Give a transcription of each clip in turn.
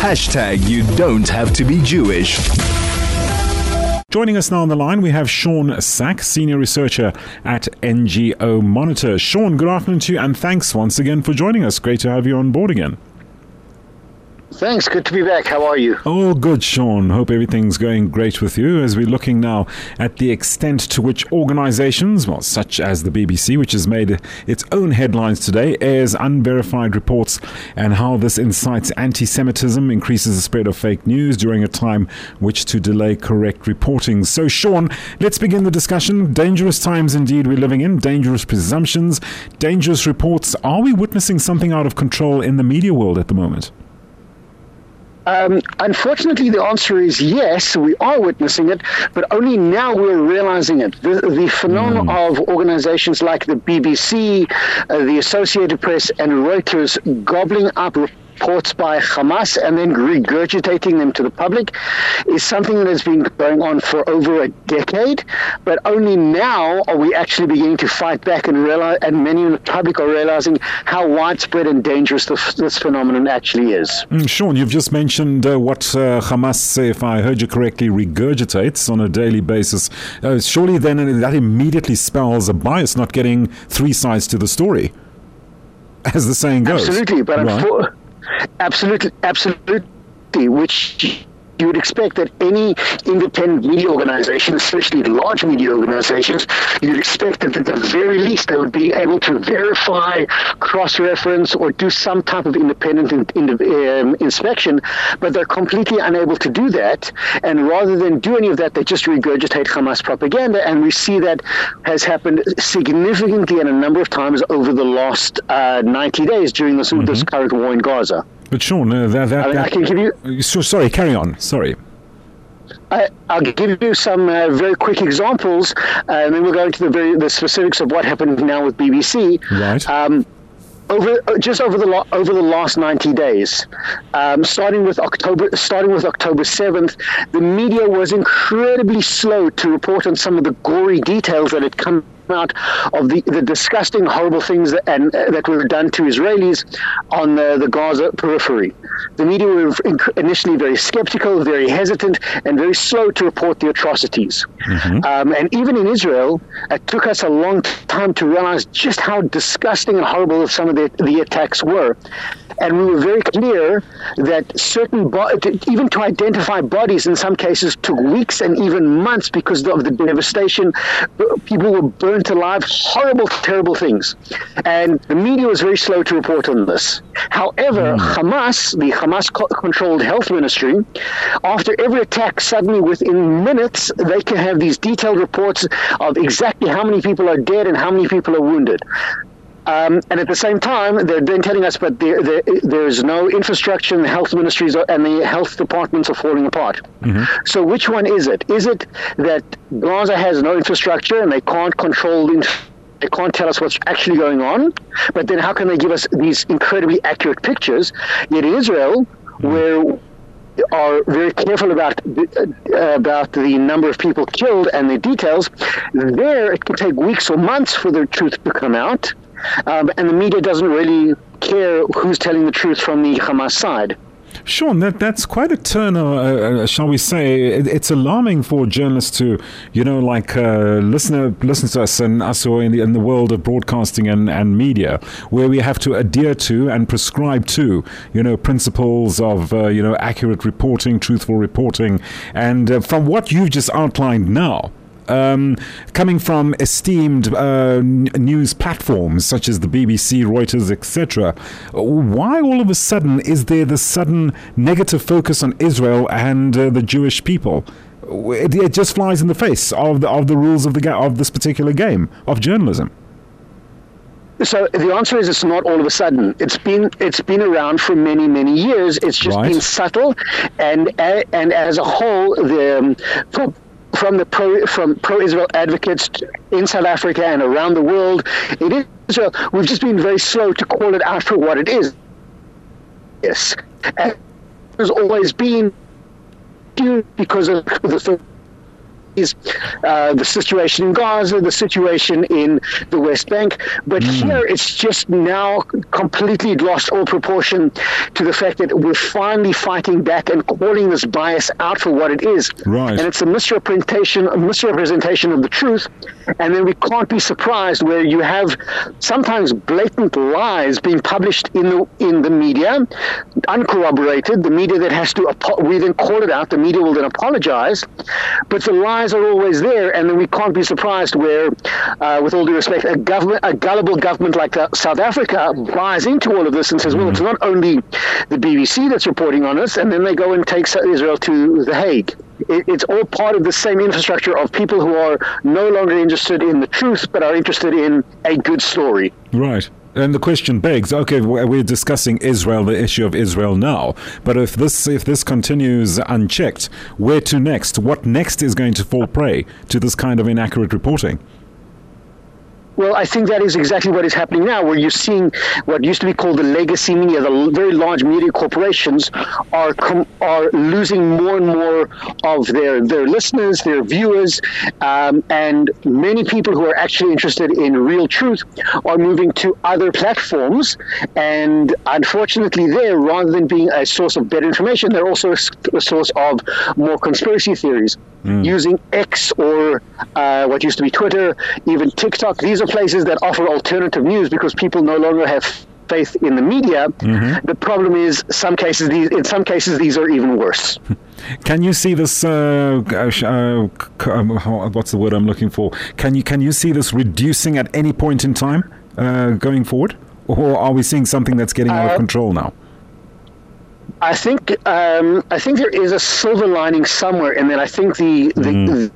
Hashtag you don't have to be Jewish. Joining us now on the line, we have Shaun Sacks, Senior Researcher at NGO Monitor. Shaun, good afternoon to you, and thanks once again for joining us. Great to have you on board again. Thanks. Good to be back. How are you? Oh, good, Shaun. Hope everything's going great with you as we're looking now at the extent to which organizations, well, such as the BBC, which has made its own headlines today, airs unverified reports and how this incites anti Semitism, increases the spread of fake news during a time which to delay correct reporting. So, Shaun, let's begin the discussion. Dangerous times indeed we're living in, dangerous presumptions, dangerous reports. Are we witnessing something out of control in the media world at the moment? Um, unfortunately, the answer is yes, we are witnessing it, but only now we're realizing it. The, the phenomenon mm. of organizations like the BBC, uh, the Associated Press, and Reuters gobbling up reports by Hamas and then regurgitating them to the public is something that has been going on for over a decade. But only now are we actually beginning to fight back and realize, and many in the public are realizing how widespread and dangerous this, this phenomenon actually is. Mm, Shaun, you've just mentioned uh, what uh, Hamas, if I heard you correctly, regurgitates on a daily basis. Uh, surely then that immediately spells a bias, not getting three sides to the story as the saying goes. Absolutely, but right. Absolutely, absolutely. Which you would expect that any independent media organization, especially large media organizations, you'd expect that at the very least they would be able to verify, cross-reference, or do some type of independent in, in, um, inspection, but they're completely unable to do that. And rather than do any of that, they just regurgitate Hamas propaganda, and we see that has happened significantly and a number of times over the last uh, 90 days during this, mm-hmm. this current war in Gaza. But Shaun, uh, that, that, I, mean, that, I can give you. So, sorry, carry on. Sorry. I, will give you some uh, very quick examples, uh, and then we'll go into the very the specifics of what happened now with BBC. Right. Um, over uh, just over the lo- over the last 90 days, um, starting with October starting with October 7th, the media was incredibly slow to report on some of the gory details that had come out of the, the disgusting, horrible things that, and, uh, that were done to Israelis on the, the Gaza periphery. The media were initially very skeptical, very hesitant, and very slow to report the atrocities. Mm-hmm. Um, and even in Israel, it took us a long time to realize just how disgusting and horrible some of the, the attacks were and we were very clear that certain bo- even to identify bodies in some cases took weeks and even months because of the devastation. People were burnt alive, horrible, terrible things, and the media was very slow to report on this. However, mm. Hamas, the Hamas-controlled health ministry, after every attack, suddenly within minutes they can have these detailed reports of exactly how many people are dead and how many people are wounded. Um, and at the same time, they're then telling us, but there, there, there's no infrastructure, and the health ministries are, and the health departments are falling apart. Mm-hmm. So, which one is it? Is it that Gaza has no infrastructure and they can't control they can't tell us what's actually going on, but then how can they give us these incredibly accurate pictures? Yet in Israel, mm-hmm. where are very careful about uh, about the number of people killed and the details. There, it can take weeks or months for the truth to come out, um, and the media doesn't really care who's telling the truth from the Hamas side. Shaun, that that's quite a turn, uh, uh, shall we say? It, it's alarming for journalists to, you know, like uh, listen listen to us and us who are in the, in the world of broadcasting and, and media, where we have to adhere to and prescribe to, you know, principles of, uh, you know, accurate reporting, truthful reporting, and uh, from what you've just outlined now um, coming from esteemed uh, news platforms such as the BBC, Reuters, etc. Why all of a sudden is there this sudden negative focus on Israel and uh, the Jewish people? It, it, just flies in the face of the, of the rules of the ga- of this particular game of journalism. So the answer is it's not all of a sudden. It's been it's been around for many many years. It's just right. been subtle, and and as a whole, the um, from the pro from pro-Israel advocates in South Africa and around the world. It is Israel. We've just been very slow to call it out for what it is. Yes, and there's always been because of the uh, the situation in Gaza, the situation in the West Bank. But mm. here it's just now completely lost all proportion to the fact that we're finally fighting back and calling this bias out for what it is. Right. And it's a misrepresentation, a misrepresentation of the truth. And then we can't be surprised where you have sometimes blatant lies being published in the in the media, uncorroborated. The media that has to we then call it out. The media will then apologize, but the lies are always there, and then we can't be surprised where, uh, with all due respect, a government, a gullible government like uh, South Africa buys into all of this and says, well, it's not only the BBC that's reporting on us, and then they go and take Israel to The Hague. It, it's all part of the same infrastructure of people who are no longer interested in the truth, but are interested in a good story. Right. And the question begs: Okay, we're discussing Israel, the issue of Israel now. But if this if this continues unchecked, where to next? What next is going to fall prey to this kind of inaccurate reporting? Well, I think that is exactly what is happening now, where you're seeing what used to be called the legacy media, the very large media corporations, are com- are losing more and more of their their listeners, their viewers, um, and many people who are actually interested in real truth are moving to other platforms. And unfortunately, there, rather than being a source of better information, they're also a source of more conspiracy theories. Mm. Using X or uh, what used to be Twitter, even TikTok, these are places that offer alternative news because people no longer have faith in the media. Mm-hmm. The problem is, some cases, these, in some cases, these are even worse. Can you see this? Uh, uh, um, what's the word I'm looking for? Can you can you see this reducing at any point in time uh, going forward, or are we seeing something that's getting out of uh, control now? I think um, I think there is a silver lining somewhere, and then I think the the, mm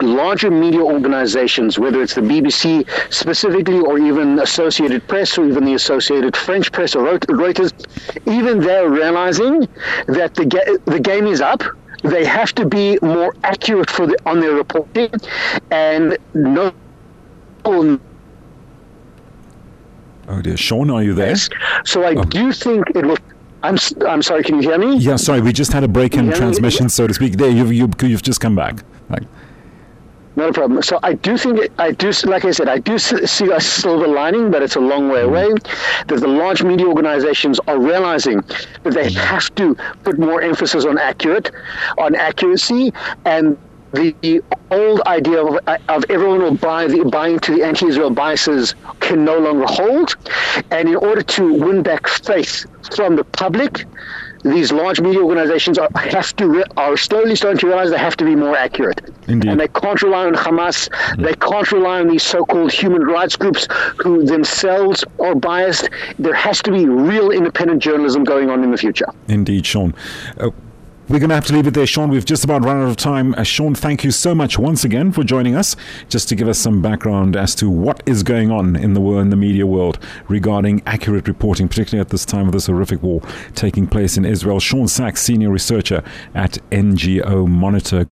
larger media organizations, whether it's the BBC specifically, or even Associated Press, or even the Associated French Press, or Reuters, even they're realizing that the, ga- the game is up. They have to be more accurate for the, on their reporting, and no. Oh dear, Shaun, are you there? Yes. So I oh. do think it will. I'm, I'm sorry. Can you hear me? Yeah, sorry. We just had a break in transmission, so to speak. There, you've, you, have you have just come back. Right. Not a problem. So I do think, I do, like I said, I do see a silver lining, but it's a long way away. Mm. That the large media organizations are realizing that they mm. have to put more emphasis on accurate, on accuracy, and the old idea of, of everyone will buy the buy into the anti-Israel biases can no longer hold, and in order to win back faith from the public, these large media organizations are have to are slowly starting to realize they have to be more accurate. Indeed. And they can't rely on Hamas. Mm-hmm. They can't rely on these so-called human rights groups who themselves are biased. There has to be real independent journalism going on in the future. Indeed, Shaun. Uh, we're going to have to leave it there, Shaun. We've just about run out of time. Uh, Shaun, thank you so much once again for joining us, just to give us some background as to what is going on in the world, in the media world regarding accurate reporting, particularly at this time of this horrific war taking place in Israel. Shaun Sacks, senior researcher at NGO Monitor.